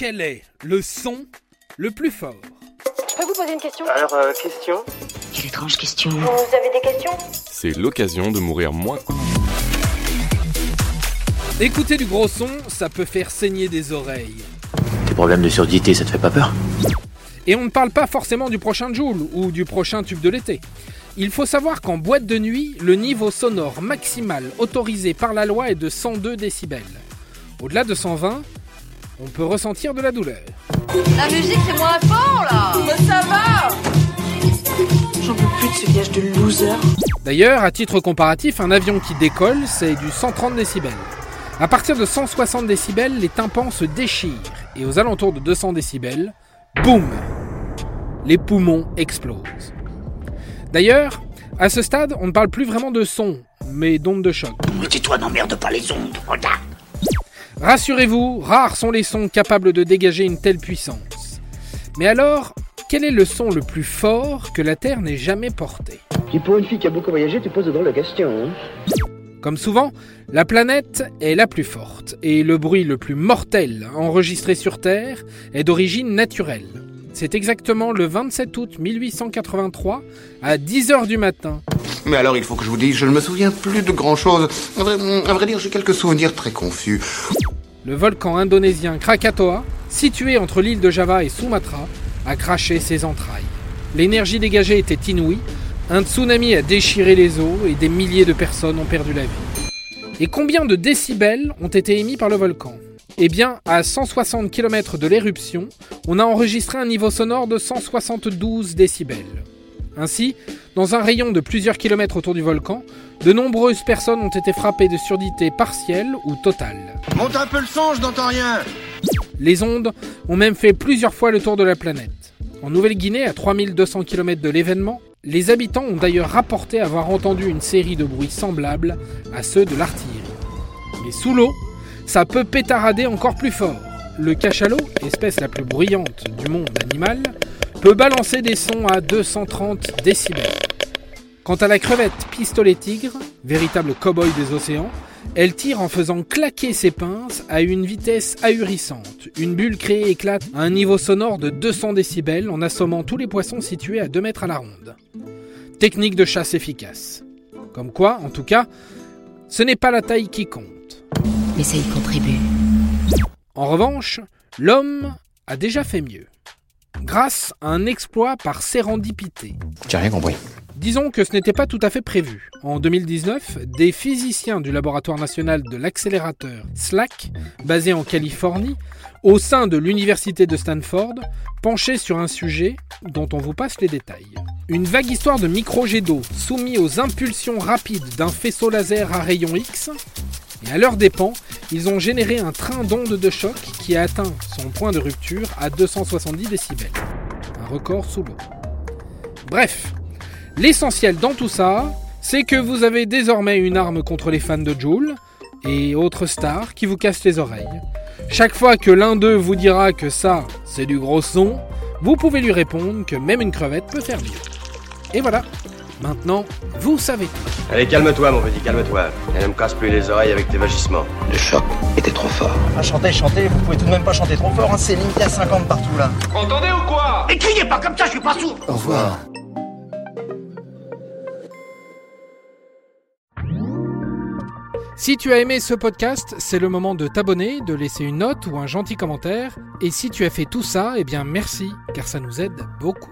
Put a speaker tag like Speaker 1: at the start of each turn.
Speaker 1: quel est le son le plus fort?
Speaker 2: Je peux vous poser une question?
Speaker 3: Alors, euh, question?
Speaker 4: Quelle étrange question.
Speaker 2: Vous avez des questions?
Speaker 5: C'est l'occasion de mourir moins.
Speaker 1: Écouter du gros son, ça peut faire saigner des oreilles.
Speaker 6: Tes problèmes de surdité, ça te fait pas peur?
Speaker 1: Et on ne parle pas forcément du prochain Joule ou du prochain tube de l'été. Il faut savoir qu'en boîte de nuit, le niveau sonore maximal autorisé par la loi est de 102 décibels. Au-delà de 120, on peut ressentir de la douleur.
Speaker 7: La musique c'est moins fort là Mais ça va
Speaker 4: J'en peux plus de ce village de losers.
Speaker 1: D'ailleurs, à titre comparatif, un avion qui décolle, c'est du 130 décibels. À partir de 160 décibels, les tympans se déchirent et aux alentours de 200 décibels, boum Les poumons explosent. D'ailleurs, à ce stade, on ne parle plus vraiment de son, mais d'ondes de choc.
Speaker 6: Mais tais-toi, n'emmerde pas les ondes, regarde
Speaker 1: Rassurez-vous, rares sont les sons capables de dégager une telle puissance. Mais alors, quel est le son le plus fort que la Terre n'ait jamais porté?
Speaker 3: Puis pour une fille qui a beaucoup voyagé, tu poses de drôles de questions. Hein
Speaker 1: Comme souvent, la planète est la plus forte, et le bruit le plus mortel enregistré sur Terre est d'origine naturelle. C'est exactement le 27 août 1883, à 10h du matin,
Speaker 8: Mais alors, il faut que je vous dise, je ne me souviens plus de grand-chose. À vrai, à vrai dire, j'ai quelques souvenirs très confus.
Speaker 1: Le volcan indonésien Krakatoa, situé entre l'île de Java et Sumatra, a craché ses entrailles. L'énergie dégagée était inouïe, un tsunami a déchiré les eaux et des milliers de personnes ont perdu la vie. Et combien de décibels ont été émis par le volcan? Eh bien, à 160 km de l'éruption, on a enregistré un niveau sonore de 172 décibels. Ainsi, dans un rayon de plusieurs kilomètres autour du volcan, de nombreuses personnes ont été frappées de surdité partielle ou totale.
Speaker 8: Monte un peu le son, je n'entends rien.
Speaker 1: Les ondes ont même fait plusieurs fois le tour de la planète. En Nouvelle-Guinée, à 3200 km de l'événement, les habitants ont d'ailleurs rapporté avoir entendu une série de bruits semblables à ceux de l'artillerie. Mais sous l'eau, ça peut pétarader encore plus fort. Le cachalot, espèce la plus bruyante du monde animal, peut balancer des sons à 230 décibels. Quant à la crevette pistolet tigre, véritable cow-boy des océans, elle tire en faisant claquer ses pinces à une vitesse ahurissante. Une bulle créée éclate à un niveau sonore de 200 décibels en assommant tous les poissons situés à 2 mètres à la ronde. Technique de chasse efficace. Comme quoi, en tout cas, ce n'est pas la taille qui compte.
Speaker 4: Mais ça y contribue.
Speaker 1: En revanche, l'homme a déjà fait mieux. Grâce à un exploit par sérendipité.
Speaker 6: J'ai rien compris.
Speaker 1: Disons que ce n'était pas tout à fait prévu. En 2019, des physiciens du laboratoire national de l'accélérateur SLAC, basé en Californie, au sein de l'université de Stanford, penchaient sur un sujet dont on vous passe les détails. Une vague histoire de micro-jets d'eau soumis aux impulsions rapides d'un faisceau laser à rayon X, et à leur dépens, ils ont généré un train d'ondes de choc qui a atteint son point de rupture à 270 décibels. Un record sous l'eau. Bref, L'essentiel dans tout ça, c'est que vous avez désormais une arme contre les fans de Joule et autres stars qui vous cassent les oreilles. Chaque fois que l'un d'eux vous dira que ça, c'est du gros son, vous pouvez lui répondre que même une crevette peut faire mieux. Et voilà, maintenant, vous savez tout.
Speaker 9: Allez, calme-toi, mon petit, calme-toi. Et ne me casse plus les oreilles avec tes vagissements.
Speaker 6: Le choc était trop fort.
Speaker 3: Ah, chantez, chantez, vous pouvez tout de même pas chanter trop fort, hein, c'est limité à 50 partout là.
Speaker 9: Entendez ou quoi?
Speaker 6: Et criez pas comme ça, je suis pas sourd Au revoir.
Speaker 1: Si tu as aimé ce podcast, c'est le moment de t'abonner, de laisser une note ou un gentil commentaire. Et si tu as fait tout ça, eh bien merci, car ça nous aide beaucoup.